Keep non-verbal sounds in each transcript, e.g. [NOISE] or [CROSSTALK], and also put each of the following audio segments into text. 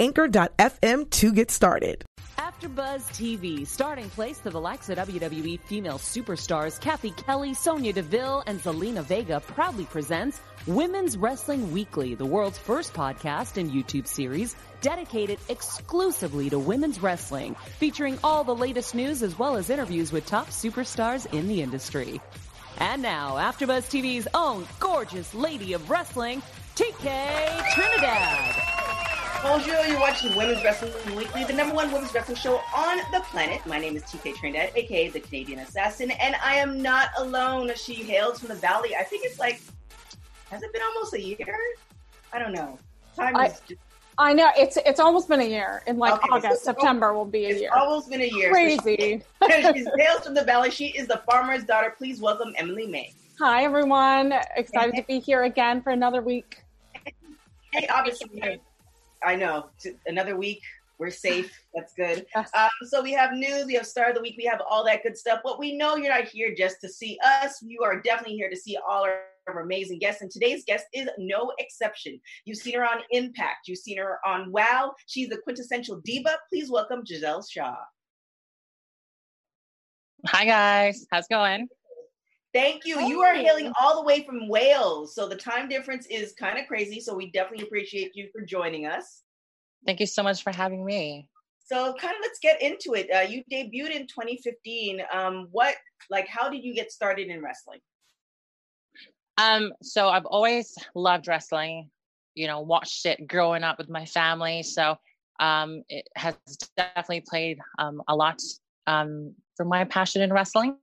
anchor.fm to get started. AfterBuzz TV, starting place to the likes of WWE female superstars Cathy Kelley, Sonya Deville, and Zelina Vega proudly presents Women's Wrestling Weekly, the world's first podcast and YouTube series dedicated exclusively to women's wrestling, featuring all the latest news as well as interviews with top superstars in the industry. And now, AfterBuzz TV's own gorgeous lady of wrestling, TK Trinidad. Bonjour, you're watching Women's Wrestling Weekly, the number one women's wrestling show on the planet. My name is TK Trinidad, aka the Canadian Assassin, and I am not alone. She hails from the Valley. I think it's like, has it been almost a year? I don't know. Time I, is just, I know it's it's almost been a year. In like Okay, August, al- September will be a it's year. almost been a year. Crazy. So she, [LAUGHS] she hails from the Valley. She is the farmer's daughter. Please welcome Emily May. Hi everyone, excited to be here again for another week. Hey, obviously, I know. T- Another week. We're safe. [LAUGHS] That's good. Um, so we have news, we have star of the week, we have all that good stuff. But we know you're not here just to see us. You are definitely here to see all our, our amazing guests. And today's guest is no exception. You've seen her on Impact. You've seen her on Wow. She's the quintessential diva. Please welcome Giselle Shaw. Hi guys, how's it going? Thank you. You are hailing all the way from Wales. So the time difference is kind of crazy. So we definitely appreciate you for joining us. Thank you so much for having me. So kind of let's get into it. Uh, you debuted in 2015. Um, what, like, how did you get started in wrestling? Um, so I've always loved wrestling, you know, watched it growing up with my family. So um, it has definitely played um, a lot um, for my passion in wrestling.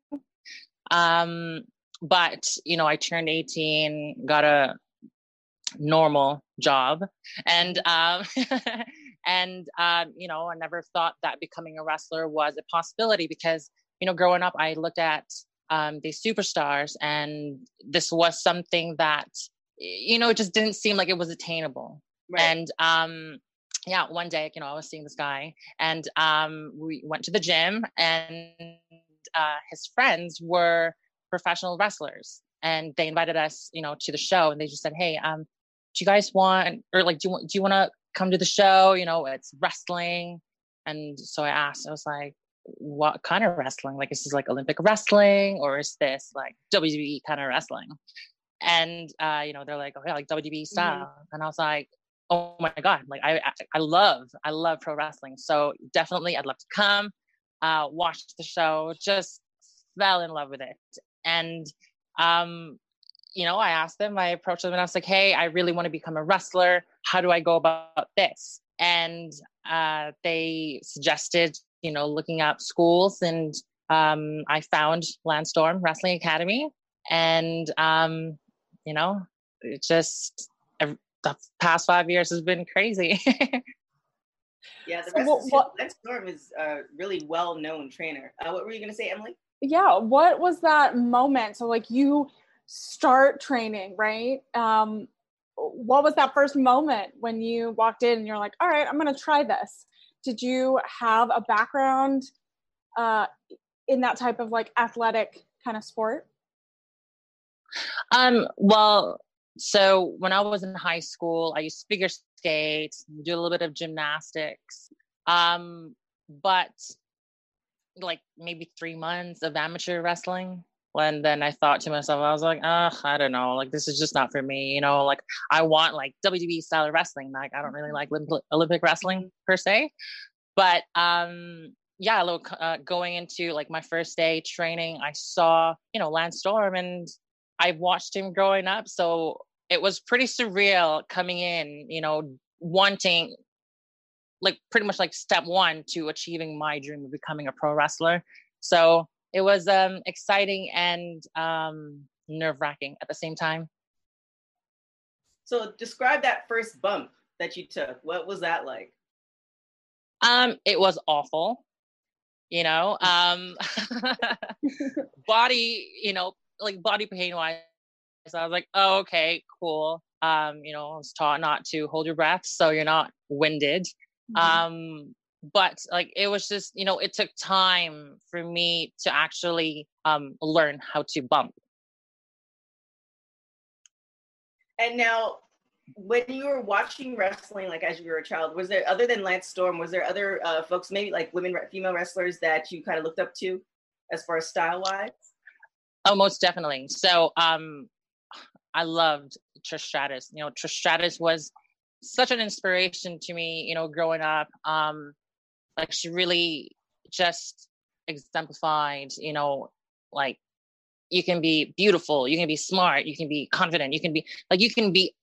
Um, but you know, I turned 18, got a normal job, and um, [LAUGHS] and um, you know, I never thought that becoming a wrestler was a possibility because you know, growing up, I looked at um, these superstars, and this was something that you know, it just didn't seem like it was attainable. And um, yeah, one day, you know, I was seeing this guy, and um, we went to the gym, and uh, his friends were professional wrestlers, and they invited us, you know, to the show, and they just said, "Hey, um, do you guys want, or like, do you want, do you want to come to the show? You know, it's wrestling." And so I asked, I was like, "What kind of wrestling? Like, is this like Olympic wrestling, or is this like WWE kind of wrestling?" And uh, you know, they're like, "Oh yeah, like WWE style," and I was like oh my god like I- i love i love pro wrestling so definitely i'd love to come uh watch the show just fell in love with it. And um you know i asked them i approached them and i was like hey i really want to become a wrestler. How do i go about this? And uh they suggested you know looking up schools and um i found lance storm wrestling academy. And um you know it just the past five years has been crazy [LAUGHS] Yeah, the So rest what- is what- Lance Storm is a really well-known trainer. Uh, what were you going to say, Emily? Yeah, what was that moment? So like you start training, right? Um, what was that first moment when you walked in and you're like, all right, I'm gonna try this? Did you have a background uh, in that type of like athletic kind of sport? Um, well, so when I was in high school, I used to figure skate, do a little bit of gymnastics. Um, but like maybe three months of amateur wrestling. And then I thought to myself, I was like, oh, I don't know, like this is just not for me. You know, like I want like WWE style wrestling. Like I don't really like Olympic wrestling per se. But um, yeah, look, uh, going into like my first day training, I saw you know Lance Storm, and I watched him growing up. So it was pretty surreal coming in, you know, wanting like pretty much like step one to achieving my dream of becoming a pro wrestler. So it was um exciting and um nerve wracking at the same time. So describe that first bump that you took. What was that like? Um, it was awful. You know, [LAUGHS] um, [LAUGHS] body, you know, like body pain wise. So I was like, oh, okay, cool. Um, you know, I was taught not to hold your breath so you're not winded. Mm-hmm. Um, but like it was just, you know, it took time for me to actually um learn how to bump. And now when you were watching wrestling, like as you were a child, was there other than Lance Storm, was there other uh, folks, maybe like women, female wrestlers that you kind of looked up to, as far as style wise? Oh, most definitely. So, um, I loved Trish Stratus. You know, Trish Stratus was such an inspiration to me. You know, growing up, um, like she really just exemplified. You know, like you can be beautiful, you can be smart, you can be confident, you can be like you can be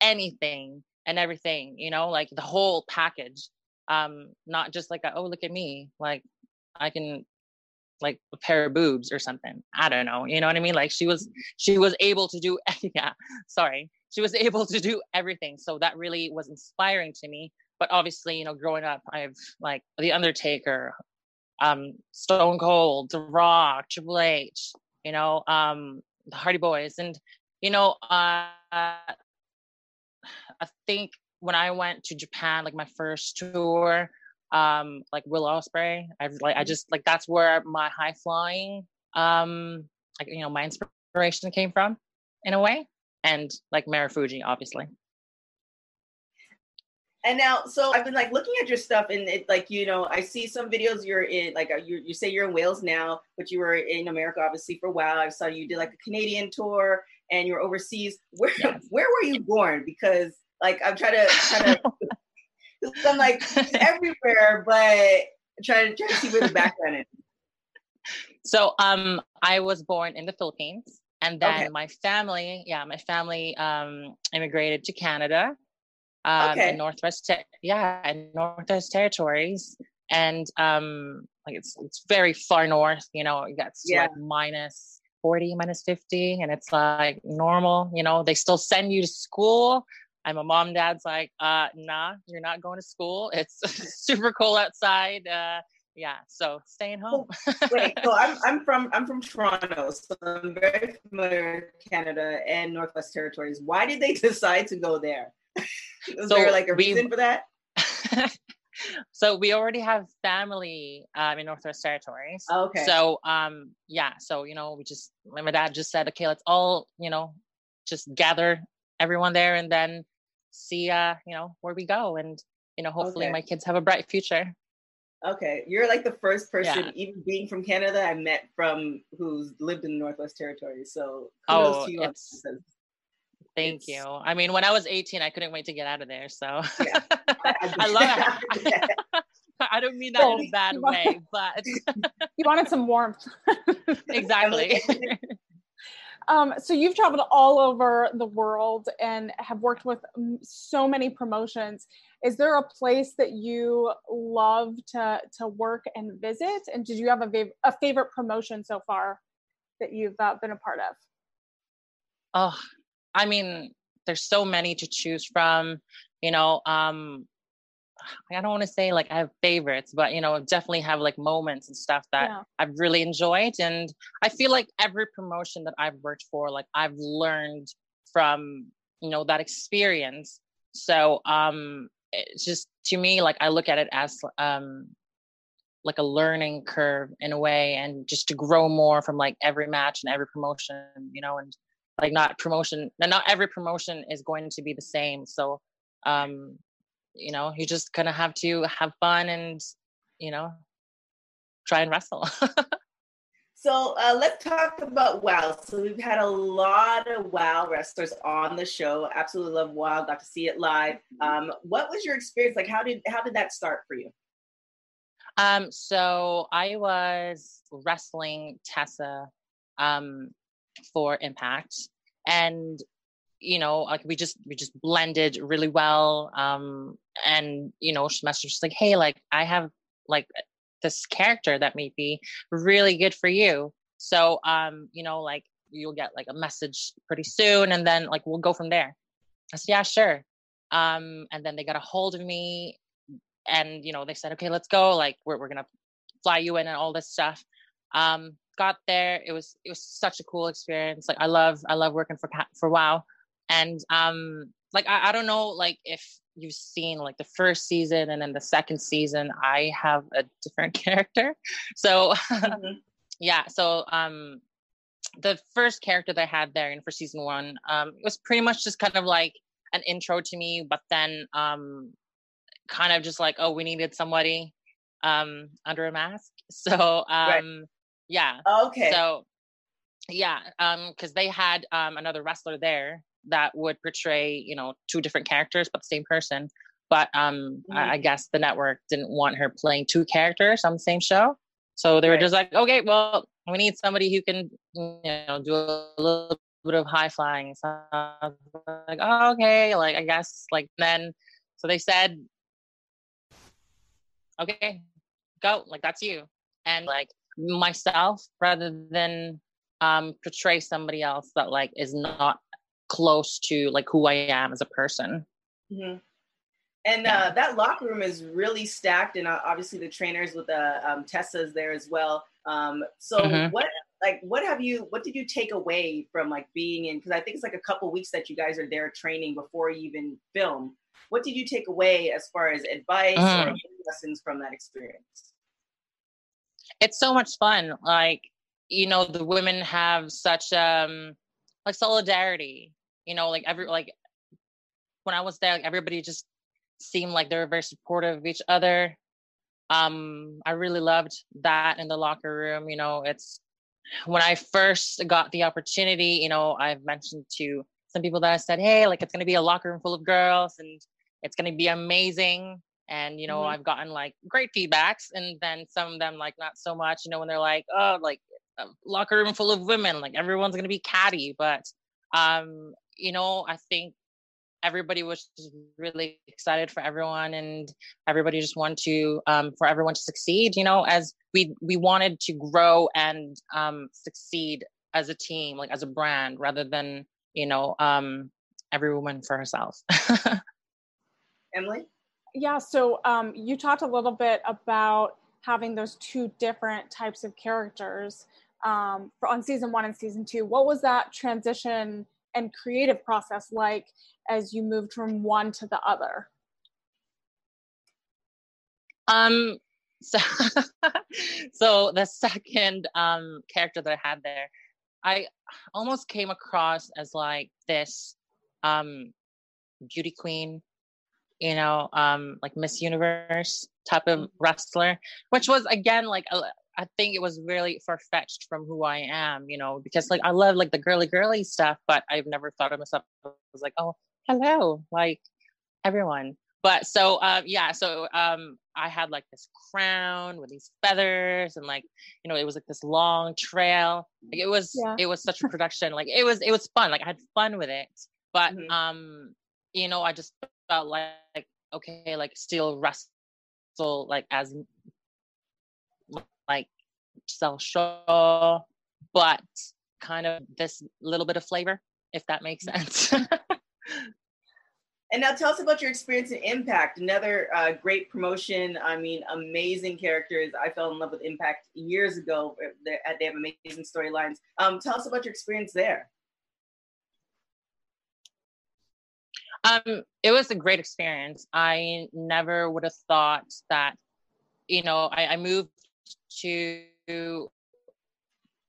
anything and everything, you know, like the whole package. Um, not just like a, oh look at me, like I can like a pair of boobs or something. I don't know. You know what I mean? Like she was she was able to do [LAUGHS] yeah, sorry. She was able to do everything. So that really was inspiring to me. But obviously, you know, growing up, I've like The Undertaker, um, Stone Cold, The Rock, Triple H, you know, um, the Hardy Boys. And, you know, uh, I think when I went to Japan, like my first tour, um, like Will Ospreay, I like I mm-hmm. just like that's where my high flying, um, like you know, my inspiration came from, in a way, and like Marufuji, obviously. And now, so I've been like looking at your stuff, and it like you know, I see some videos you're in, like uh, you you say you're in Wales now, but you were in America obviously for a while. I saw you did like a Canadian tour, and you're overseas. Where yes. [LAUGHS] where were you born? Because like I'm trying to kind of, [LAUGHS] [LAUGHS] I'm like everywhere, but trying to try to see where the background is. [LAUGHS] So um, I was born in the Philippines, and then okay. my family, yeah, my family um immigrated to Canada, um, okay. in Northwest, Te- yeah, in Northwest Territories, and um, like it's it's very far north. You know, it gets yeah. like minus 40 minus 50 and it's like normal you know they still send you to school I'm a mom dad's like, uh, nah, you're not going to school. [LAUGHS] It's [LAUGHS] super cold outside. Uh, yeah, so staying home. Wait, so [LAUGHS] I'm I'm from I'm from Toronto, so I'm very familiar with Canada and Northwest Territories. Why did they decide to go there? Was so there like a reason for that? so we already have family um, in Northwest Territories. Okay. So um yeah, so you know we just my dad just said, okay, let's all you know just gather everyone there and then see uh you know where we go and you know hopefully okay. my kids have a bright future okay you're like the first person yeah. even being from canada i met from who's lived in the northwest territories so oh it's, thank it's, you i mean when i was 18 i couldn't wait to get out of there so yeah. [LAUGHS] i love [LAUGHS] it [LAUGHS] I don't mean that in a bad way, but you wanted some warmth. exactly. Um, so you've traveled all over the world and have worked with so many promotions. Is there a place that you love to to work and visit? And did you have a, a favorite promotion so far that you've uh, been a part of? Oh, I mean, there's so many to choose from. You know, um, I don't want to say like I have favorites, but you know, definitely have like moments and stuff that yeah. I've really enjoyed. And I feel like every promotion that I've worked for, like I've learned from, you know, that experience. So um it's just to me, like I look at it as um like a learning curve in a way and just to grow more from like every match and every promotion, you know, and like not promotion not every promotion is going to be the same. So um you know you just kind of have to have fun and you know try and wrestle. [LAUGHS] So uh, let's talk about wow. So we've had a lot of wow wrestlers on the show. Absolutely love wow got to see it live. Um, what was your experience? Like how did how did that start for you? Um so i was wrestling tessa um for impact. And you know like we just we just blended really well um and you know she messaged like hey like i have like this character that may be really good for you. So um you know like you'll get like a message pretty soon and then like we'll go from there. I said yeah sure. Um and then they got a hold of me and you know they said okay let's go like we're, we're gonna fly you in and all this stuff. Um got there it was it was such a cool experience like i love i love working for for wow and um like I, I don't know like if you've seen like the first season and then the second season i have a different [LAUGHS] character so mm-hmm. [LAUGHS] yeah so um the first character that i had there in for season one um it was pretty much just kind of like an intro to me but then um kind of just like, oh, we needed somebody um under a mask. [LAUGHS] So um right. yeah. Okay. So yeah, um because they had um another wrestler there that would portray, you know, two different characters but the same person. But um mm-hmm. I, I, guess the network didn't want her playing two characters on the same show. So they were right. just like, okay, well, we need somebody who can, you know, do a little bit of high flying. So like, oh, okay, like I guess like then so they said okay, go, like that's you. And like myself, rather than um portray somebody else that like is not close to like who I am as a person. Mm-hmm. And yeah. uh, that locker room is really stacked, and uh, obviously the trainers with the um, Tessa's there as well. Um, so mm-hmm. what, like, what have you? What did you take away from like being in? Because I think it's like a couple weeks that you guys are there training before you even film. What did you take away as far as advice mm. or lessons from that experience? It's so much fun. Like, you know, the women have such um like solidarity. You know, like every like when I was there, like everybody just seemed like they were very supportive of each other. Um, I really loved that in the locker room. You know, it's when I first got the opportunity, you know, I've mentioned to some people that I said, hey, like it's gonna be a locker room full of girls and it's gonna be amazing and you know mm-hmm. i've gotten like great feedbacks and then some of them like not so much you know when they're like oh like a locker room full of women like everyone's going to be catty but um you know i think everybody was just really excited for everyone and everybody just wanted to um for everyone to succeed you know as we we wanted to grow and um succeed as a team like as a brand rather than you know um every woman for herself [LAUGHS] emily yeah, so um, you talked a little bit about having those two different types of characters um, for, on season one and season two. What was that transition and creative process like as you moved from one to the other? Um, so, [LAUGHS] so the second um, character that I had there, I almost came across as like this um, beauty queen you know, um, like Miss Universe type of mm-hmm. wrestler, which was again like a, I think it was really far fetched from who I am, you know, because like I love like the girly girly stuff, but I've never thought of myself as like, oh, hello, like everyone. But so uh, yeah, so um, I had like this crown with these feathers, and like you know, it was like this long trail. Like it was, yeah. it was such a production. Like it was, it was fun. Like I had fun with it. But mm-hmm. um, you know, I just felt like, like okay, like still wrestle like as Shaw, but kind of this little bit of flavor, if that makes mm-hmm. sense. [LAUGHS] and now tell us about your experience in Impact, another uh, great promotion. I mean, amazing characters. I fell in love with Impact years ago. They have amazing storylines. Um, tell us about your experience there. Um, it was a great experience. I never would have thought that, you know, I, I moved to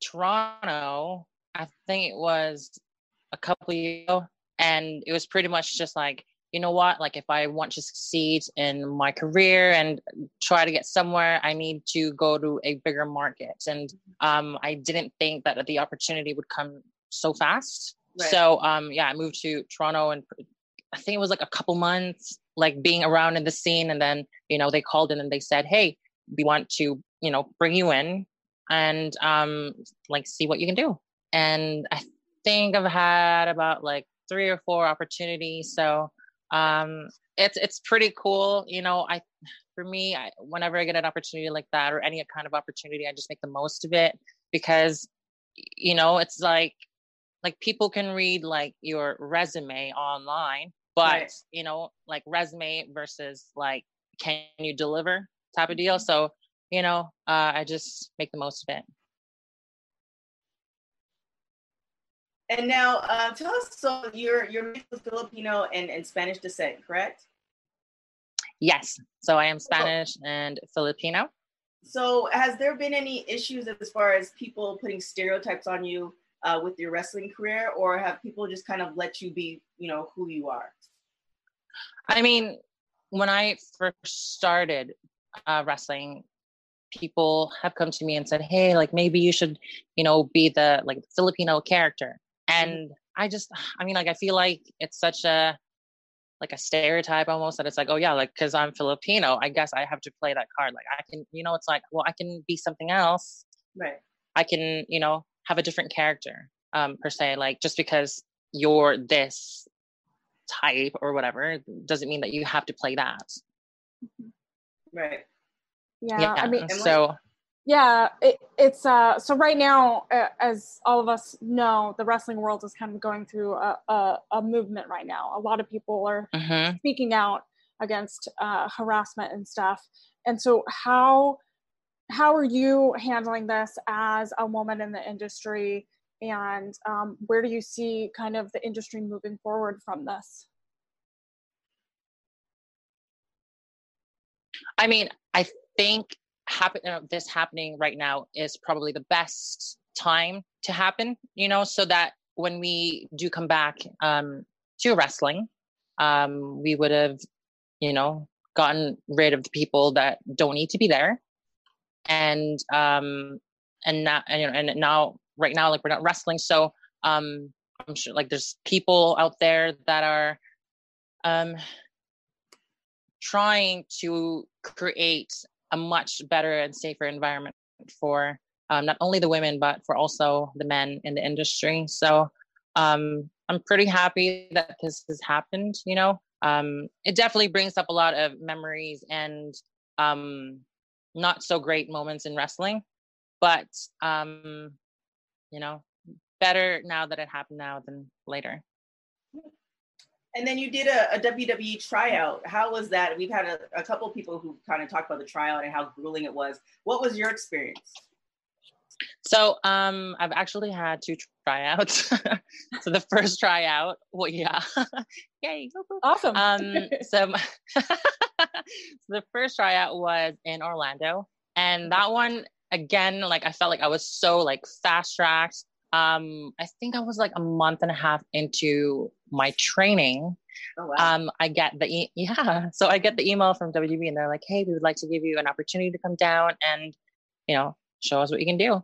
Toronto. I think it was a couple years ago, and it was pretty much just like, you know what? Like, if I want to succeed in my career and try to get somewhere, I need to go to a bigger market. And um, I didn't think that the opportunity would come so fast. Right. So um, yeah, I moved to Toronto and I think it was like a couple months, like being around in the scene. And then, you know, they called in and they said, Hey, we want to, you know, bring you in and um like see what you can do. And I think I've had about like three or four opportunities. So um it's it's pretty cool. You know, I for me, I, whenever I get an opportunity like that or any kind of opportunity, I just make the most of it because you know, it's like like people can read like your resume online but right. you know like resume versus like can you deliver type of deal. So, you know, uh, I just make the most of it. And now, uh, tell us. So you're you're mixed Filipino and, and Spanish descent, correct? Yes. So I am Spanish oh. and Filipino. So has there been any issues as far as people putting stereotypes on you uh, with your wrestling career, or have people just kind of let you be, you know, who you are? I mean, when I first started uh, wrestling, people have come to me and said, "Hey, like maybe you should, you know, be the like Filipino character." Mm-hmm. And. I just, I mean, like I feel like it's such a like a stereotype almost that it's like, oh yeah, like because I'm Filipino, I guess I have to play that card. Like I can, you know, it's like, well, I can be something else. Right. I can, you know, have a different character, um, per se. Like just because you're this type or whatever doesn't mean that you have to play that. Mm-hmm. Right. Yeah. yeah. I mean, so yeah, it, it's uh, so right now, uh, as all of us know, the wrestling world is kind of going through a, a, a movement right now. A lot of people are mm-hmm. speaking out against uh, harassment and stuff. And so, how how are you handling this as a woman in the industry? And um, where do you see kind of the industry moving forward from this? I mean, I think happen uh, this happening right now is probably the best time to happen you know so that when we do come back um to wrestling um we would have you know gotten rid of the people that don't need to be there. And um and now and, and now right now like we're not wrestling so um i'm sure like there's people out there that are um trying to create a much better and safer environment for um, not only the women but for also the men in the industry. So um, I'm pretty happy that this has happened. You know, um, it definitely brings up a lot of memories and um, not so great moments in wrestling, but um, you know, better now that it happened now than later. And then you did a, a, WWE tryout. How was that? We've had a, a couple people who kind of talked about the tryout and how grueling it was. What was your experience? So um, I've actually had two tryouts. [LAUGHS] so the first tryout, well, yeah, [LAUGHS] yay, awesome. Um, [LAUGHS] so, so the first tryout was in Orlando, and that one again, like I felt like I was so like fast tracked um i think i was like a month and a half into my training oh, wow. um i get the e- yeah so i get the email from WB, and they're like hey we would like to give you an opportunity to come down and you know show us what you can do.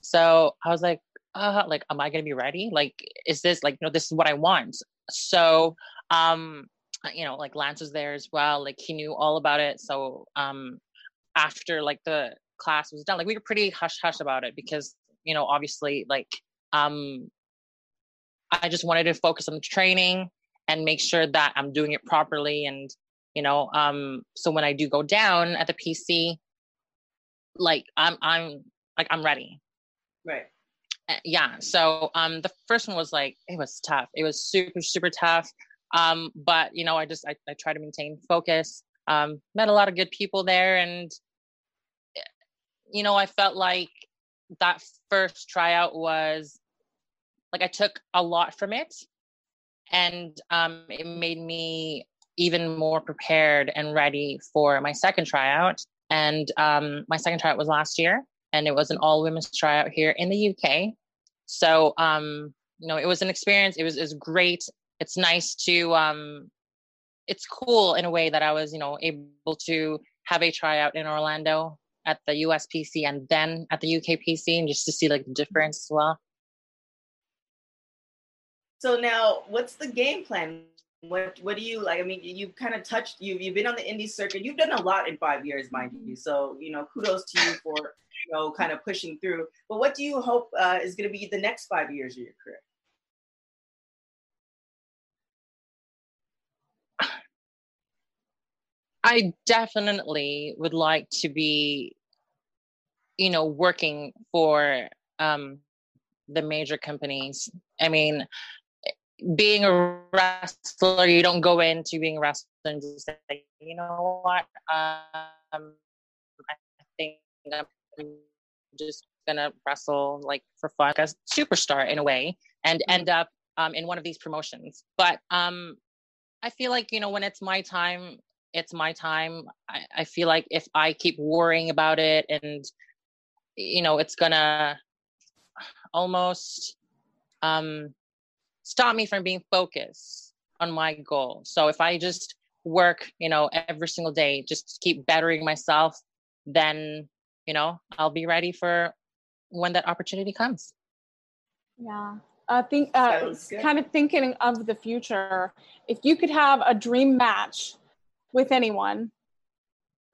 So i was like uh like am i gonna be ready? Like is this like you know this is what i want. So um you know like lance was there as well like he knew all about it. So um after like the class was done like we were pretty hush hush about it because you know obviously like um, I just wanted to focus on training and make sure that I'm doing it properly. And, you know, um, so when I do go down at the PC, like I'm, I'm like, I'm ready. Right. Uh, yeah. So, um, the first one was like, it was tough. It was super, super tough. Um, but you know, I just, I, I try to maintain focus. Um, met a lot of good people there and, eh, you know, I felt like that first tryout was like I took a lot from it and um, it made me even more prepared and ready for my second tryout. And um, my second tryout was last year, and it was an all women's tryout here in the UK. So, um, you know, it was an experience. It was, was great. It's nice to, um, it's cool in a way that I was, you know, able to have a tryout in Orlando at the USPC and then at the UKPC, and just to see like the difference as well. So now, what's the game plan? What What do you like? I mean, you've kind of touched you. You've been on the indie circuit. You've done a lot in five years, mind you. So you know, kudos to you for you know kind of pushing through. But what do you hope uh, is going to be the next five years of your career? I definitely would like to be, you know, working for um, the major companies. I mean, being a wrestler, you don't go into being a wrestler and just say, you know what, um, I think I'm just gonna wrestle like for fun as superstar in a way and mm-hmm. end up um, in one of these promotions. But um, I feel like you know when it's my time, it's my time. I, I feel like if I keep worrying about it and you know it's gonna almost um, stop me from being focused on my goal. So if I just work, you know, every single day, just keep bettering myself, then you know I'll be ready for when that opportunity comes. Yeah. I think uh, kind of thinking of the future. If you could have a dream match with anyone,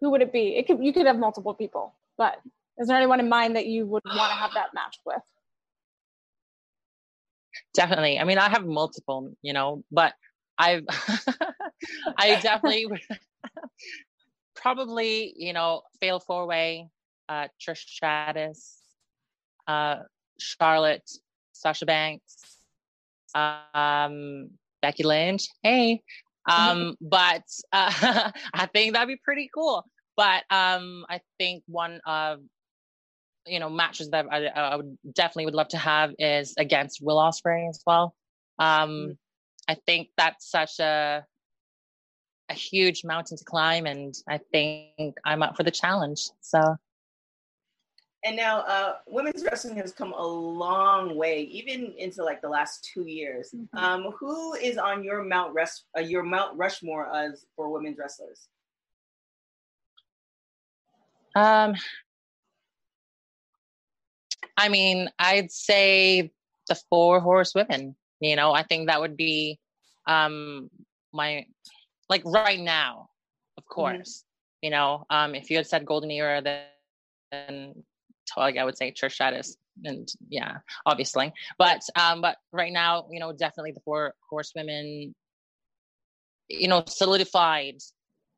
who would it be? It could you could have multiple people, but is there anyone in mind that you would want to have that match with? Definitely. I mean, I have multiple, you know, but I've [LAUGHS] I definitely [LAUGHS] probably, you know, fatal four way, uh Trish Stratus, uh Charlotte, Sasha Banks, um, Becky Lynch. Hey, um, [LAUGHS] but uh, I think that'd be pretty cool. But um, I think one of you know matches that I, I, would definitely would love to have is against Will Ospreay as well. Um, mm-hmm. I think that's such a a huge mountain to climb, and I think I'm up for the challenge. So and now uh, women's wrestling has come a long way, even into like the last two years. Mm-hmm. Um, who is on your Mount Rush, uh, your Mount Rushmore as for women's wrestlers? Um, I mean, I'd say the four horsewomen. You know, I think that would be um my like right now, of mm-hmm. course. Mm-hmm. You know, um, if you had said golden era, then like I would say Trish Stratus and yeah, obviously. But um, but right now, you know, definitely the four horsewomen, you know, solidified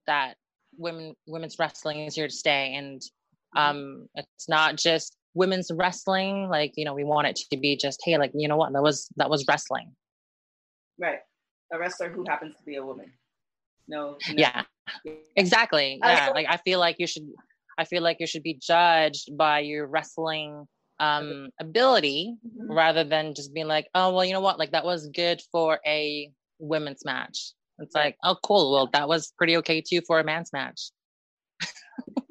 that women women's wrestling is here to stay, and mm-hmm. um, it's not just women's wrestling. Like you know, we want it to be just hey, like you know what, that was that was wrestling. Right, a wrestler who happens to be a woman. No. no. Yeah. Exactly. Yeah. like I feel like you should I feel like you should be judged by your wrestling um ability mm-hmm. rather than just being like, oh well, you know what, like that was good for a women's match. It's like, oh cool, well that was pretty okay too for a man's match. [LAUGHS]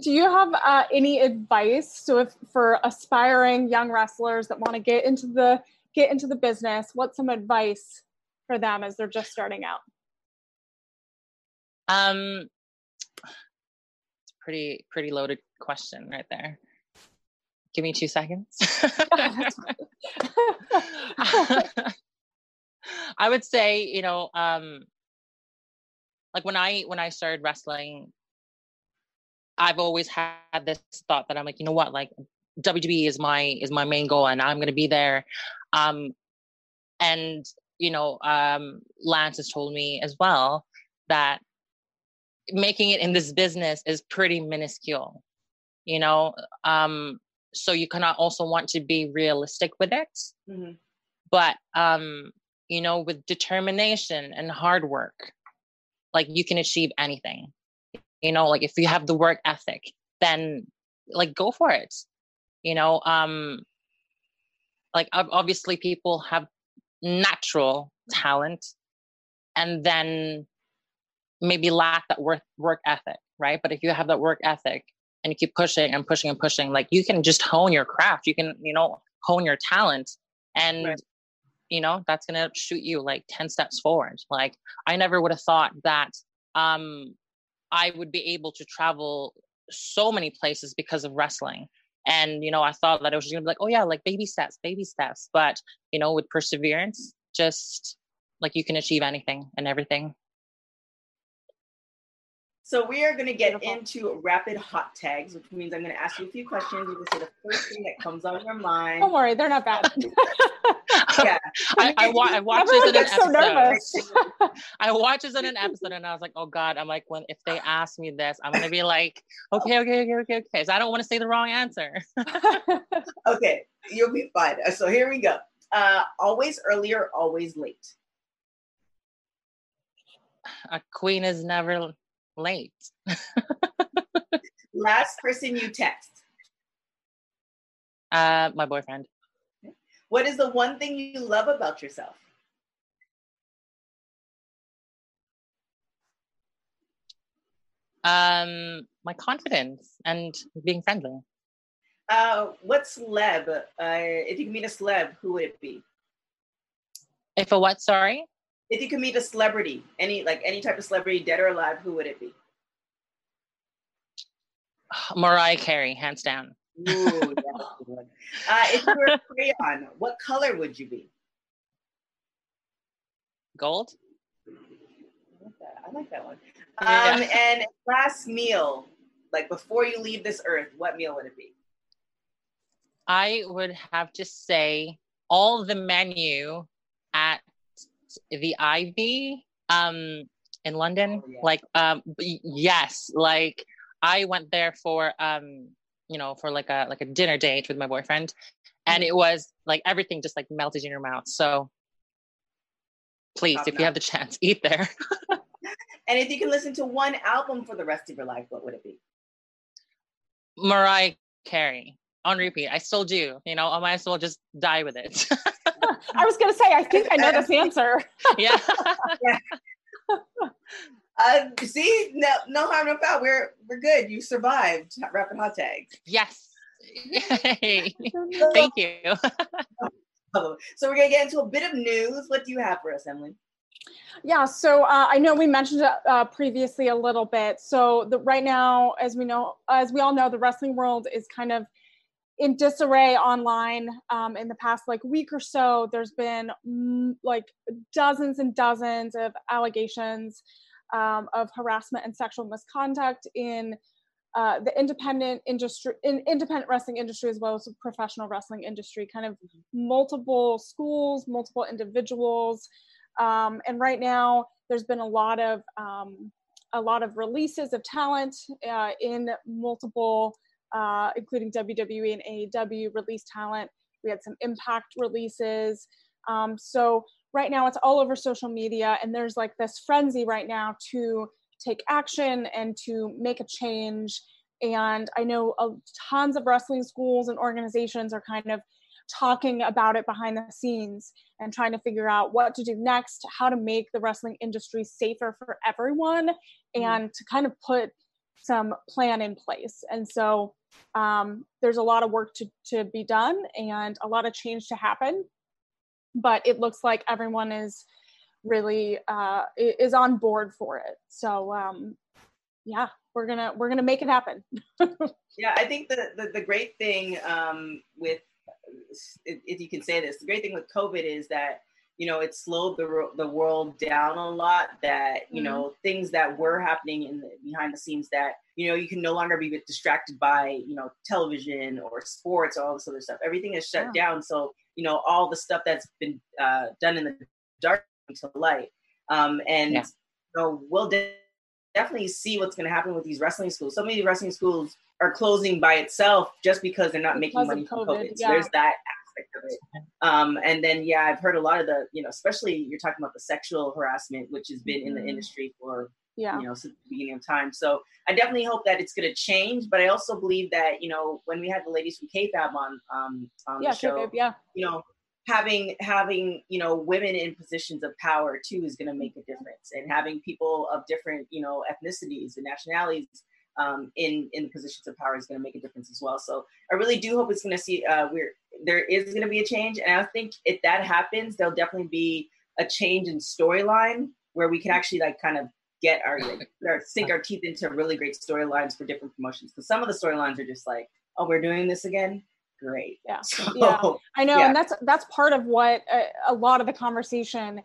Do you have uh, any advice so if for aspiring young wrestlers that want to get into the get into the business? What's some advice for them as they're just starting out? Um, it's a pretty pretty loaded question right there. Give me two seconds. [LAUGHS] I would say, you know, um, like when I when I started wrestling, I've always had this thought that I'm like, you know what, like WWE is my is my main goal, and I'm going to be there. Um, and you know, um, Lance has told me as well that making it in this business is pretty minuscule you know um so you cannot also want to be realistic with it mm-hmm. but um you know with determination and hard work like you can achieve anything you know like if you have the work ethic then like go for it you know um like obviously people have natural talent and then maybe lack that work work ethic, right? But if you have that work ethic and you keep pushing and pushing and pushing, like you can just hone your craft. You can, you know, hone your talent and right. you know, that's gonna shoot you like 10 steps forward. Like I never would have thought that um I would be able to travel so many places because of wrestling. And, you know, I thought that it was just gonna be like, oh yeah, like baby steps, baby steps. But, you know, with perseverance, just like you can achieve anything and everything. So we are going to get Beautiful. into rapid hot tags, which means I'm going to ask you a few questions. You can say the first thing that comes on your mind. Don't worry, they're not bad. [LAUGHS] yeah, [LAUGHS] I, I, wa- I watched this in an episode. So nervous. [LAUGHS] I watched this in an episode, and I was like, "Oh God!" I'm like, when if they ask me this, I'm going to be like, "Okay, okay, okay, okay, okay." So I don't want to say the wrong answer. okay, you'll be fine. So here we go. Uh, always earlier, always late. A queen is never late. Last person you text? Uh, my boyfriend. What is the one thing you love about yourself? Um, my confidence and being friendly. Uh, what celeb? Uh, if you meet a celeb, who would it be? If a what? Sorry. If you could meet a celebrity, any like any type of celebrity, dead or alive, who would it be? [SIGHS] Mariah Carey, hands down. Ooh, uh, if you were a [LAUGHS] crayon, what color would you be? Gold. I like that, I like that one. Yeah. Um, and last meal, like before you leave this earth, what meal would it be? I would have to say all the menu at the Ivy um, in London. Oh, yeah. Like, um, yes, like I went there for um, you know, for like a like a dinner date with my boyfriend, and mm. it was like everything just like melted in your mouth. So please, if you have the chance, eat there. [LAUGHS] [LAUGHS] and if you can listen to one album for the rest of your life, what would it be? Mariah Carey on repeat. I still do. You know, I might as well just die with it. [LAUGHS] I was gonna say, I think I know this [LAUGHS] answer. yeah. yeah. [LAUGHS] Uh, see, no, no harm, no foul. We're we're good. You survived rapid hot tags. Yes. Thank you. so we're gonna get into a bit of news. What do you have for us, Emily? Yeah, so uh, I know we mentioned it uh, previously a little bit. So the, right now, as we know, as we all know, the wrestling world is kind of in disarray online um, in the past like week or so there's been mm, like dozens and dozens of allegations um, of harassment and sexual misconduct in uh, the independent industry in independent wrestling industry as well as the professional wrestling industry kind of multiple schools multiple individuals um, and right now there's been a lot of um, a lot of releases of talent uh, in multiple uh, including WWE and AEW release talent. We had some Impact releases. Um, so right now it's all over social media, and there's like this frenzy right now to take action and to make a change. And I know uh, tons of wrestling schools and organizations are kind of talking about it behind the scenes and trying to figure out what to do next, how to make the wrestling industry safer for everyone, mm-hmm. and to kind of put some plan in place. And so um, there's a lot of work to, to be done and a lot of change to happen. But it looks like everyone is really uh, is on board for it. So um, yeah, we're gonna we're gonna make it happen. [LAUGHS] yeah, I think the, the, the great thing um, with if you can say this, the great thing with COVID is that you know it slowed the the world down a lot that you mm-hmm. know things that were happening in the behind the scenes that you know you can no longer be distracted by you know television or sports or all this other stuff everything is shut yeah. down so you know all the stuff that's been uh, done in the dark to light um, and yeah. you know we'll de- definitely see what's going to happen with these wrestling schools so many wrestling schools are closing by itself just because they're not making money from COVID. COVID. Yeah. So there's that aspect of it. Um, and then, yeah, I've heard a lot of the, you know, especially you're talking about the sexual harassment, which has been in the mm-hmm. industry for, yeah. you know, since the beginning of time. So I definitely hope that it's going to change. But I also believe that, you know, when we had the ladies from KFAB on, um, on yeah, the show, K-Fab, yeah, you know, having having you know women in positions of power too is going to make a difference and having people of different you know ethnicities and nationalities um, in in positions of power is going to make a difference as well. So I really do hope it's going to see uh, we're there is going to be a change, and I think if that happens, there'll definitely be a change in storyline where we can actually like kind of get our, like, [LAUGHS] our sink our teeth into really great storylines for different promotions because some of the storylines are just like, oh, we're doing this again. Great. Yeah. [LAUGHS] So, yeah. I know, yeah. and that's that's part of what a, a lot of the conversation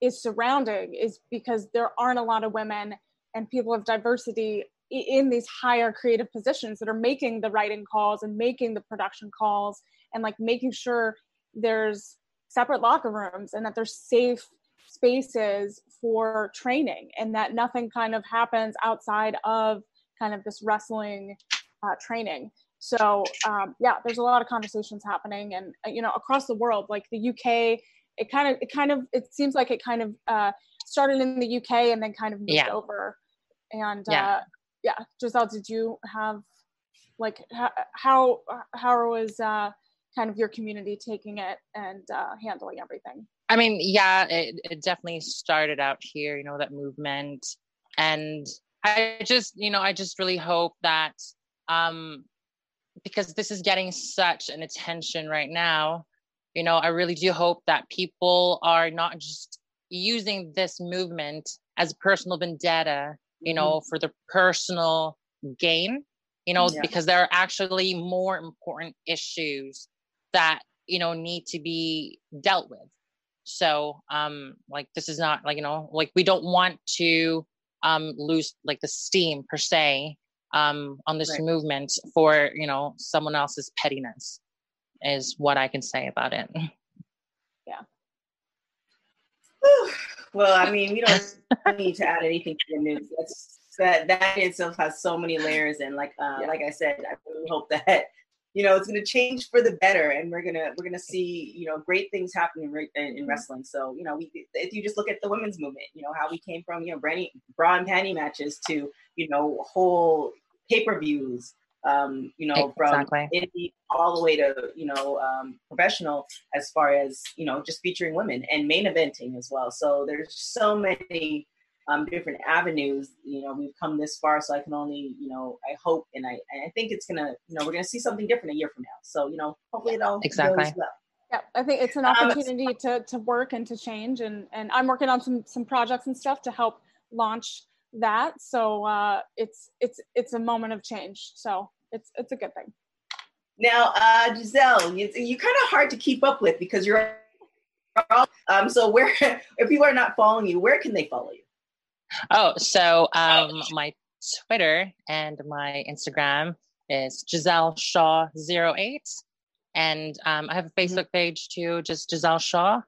is surrounding is because there aren't a lot of women and people of diversity in these higher creative positions that are making the writing calls and making the production calls and like making sure there's separate locker rooms and that there's safe spaces for training and that nothing kind of happens outside of kind of this wrestling uh, training so um, yeah there's a lot of conversations happening and uh, you know across the world like the uk it kind of it kind of it seems like it kind of uh, started in the uk and then kind of moved yeah. over and yeah. Uh, yeah giselle did you have like how how was uh kind of your community taking it and uh handling everything? I mean yeah it, it definitely started out here you know that movement. And i just you know i just really hope that um because this is getting such an attention right now you know i really do hope that people are not just using this movement as personal vendetta you know, mm-hmm. for the personal gain, you know, yeah. because there are actually more important issues that, you know, need to be dealt with. So, um, like this is not like, you know, like we don't want to um lose like the steam per se um on this right. movement for, you know, someone else's pettiness is what I can say about it. Yeah. [SIGHS] Well, I mean, we don't need to add anything to the news. That's that that itself has so many layers, and like uh, yeah. like I said, I really hope that you know it's going to change for the better, and we're gonna we're gonna see you know great things happening in, in, in wrestling. So you know, we if you just look at the women's movement, you know how we came from you know brandy, bra and panty matches to you know whole pay per views um, you know, exactly. from indie all the way to, you know, um, professional as far as, you know, just featuring women and main eventing as well. So there's so many um, different avenues, you know, we've come this far. So I can only, you know, I hope and I, and I think it's going to, you know, we're going to see something different a year from now. So, you know, hopefully it all exactly. goes well. Yeah, I think it's an um, opportunity um, to, to work and to change. And, and I'm working on some, some projects and stuff to help launch that. So uh, it's it's it's a moment of change. So it's it's a good thing. Now, uh, Giselle, you, you're kind of hard to keep up with because you're um. So where [LAUGHS] if people are not following you, where can they follow you? Oh, so um, my Twitter and my Instagram is Giselle Shaw 08. And um, I have a mm-hmm. Facebook page too, just Giselle Shaw.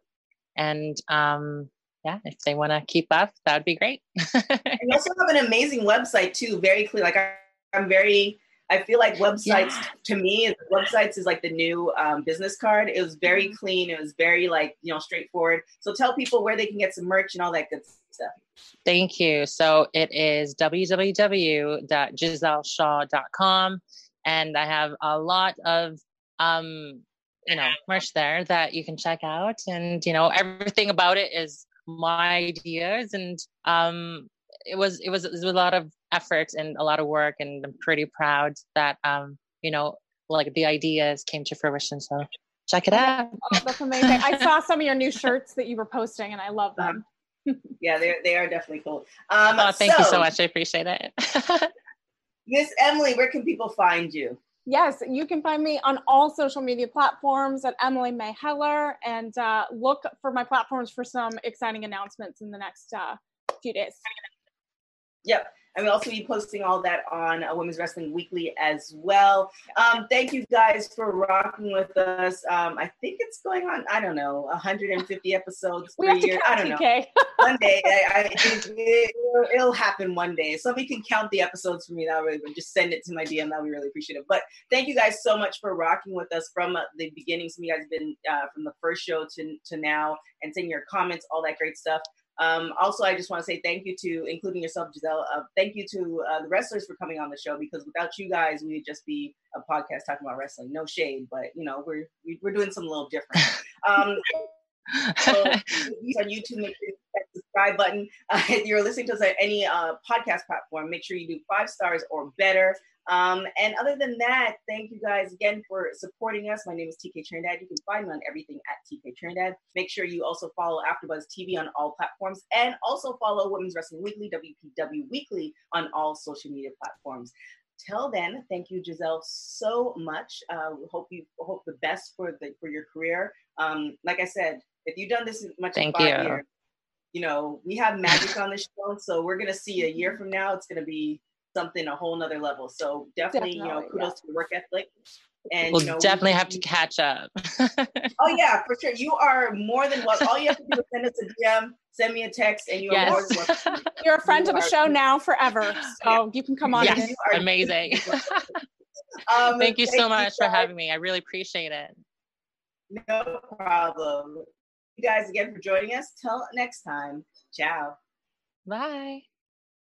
And um, yeah, if they want to keep up, that would be great. [LAUGHS] you also have an amazing website too, very clear. Like I, am very, I feel like websites yeah. to me, websites is like the new um, business card. It was very mm-hmm. clean. It was very like you know straightforward. So tell people where they can get some merch and all that good stuff. Thank you. So it is www.giselleshaw.com, and I have a lot of um, you know merch there that you can check out, and you know everything about it is my ideas and um it was it was it was a lot of effort and a lot of work and i'm pretty proud that um you know like the ideas came to fruition. So check it out. Oh, that's amazing. I saw some of your new [LAUGHS] shirts that you were posting and i love them. Yeah they they are definitely cool. Um oh, thank so, you so much. I appreciate it. [LAUGHS] Miss emily where can people find you Yes, you can find me on all social media platforms at Emily May Heller and uh, look for my platforms for some exciting announcements in the next uh, few days. Yep. And we'll also be posting all that on uh, Women's Wrestling Weekly as well. Um, thank you guys for rocking with us. Um, I think it's going on, I don't know, 150 episodes per year. I don't know. [LAUGHS] one day, I, I, it, will it'll happen one day. So if somebody can count the episodes for me. That would just send it to my DM. That would be really appreciative. But thank you guys so much for rocking with us from uh, the beginning. Some of you guys have been uh, from the first show to, to now and saying your comments, all that great stuff. Um, also, I just want to say thank you to, including yourself, Giselle. Uh, thank you to uh, the wrestlers for coming on the show because without you guys, we would just be a podcast talking about wrestling. No shade, but you know we're we're doing something a little different. [LAUGHS] Um, so [LAUGHS] on YouTube, make sure you hit the subscribe button. Uh, [LAUGHS] if you're listening to us on any uh, podcast platform, make sure you do five stars or better. Um, and other than that, thank you guys again for supporting us. My name is TK Trinidad. You can find me on everything at TK Trinidad. Make sure you also follow AfterBuzz TV on all platforms, and also follow Women's Wrestling Weekly (WPW Weekly) on all social media platforms. Till then, thank you, Giselle, so much. Uh, hope you hope the best for the for your career. Um, like I said, if you've done this much thank you. Years, you know, we have magic on the show. So we're gonna see a year from now, it's gonna be something a whole nother level. So definitely, definitely you know, kudos yeah. to the work ethic. And we'll you know, definitely we, have to catch up. [LAUGHS] oh yeah, for sure. You are more than welcome. All you have to do is send us a DM, send me a text, and you are yes. more than welcome. [LAUGHS] You're a friend you of the show now forever, so yeah. you can come on. Yes, amazing. [LAUGHS] um, thank you so much you for having me. I really appreciate it. No problem. You guys again for joining us. Till next time. Ciao. Bye.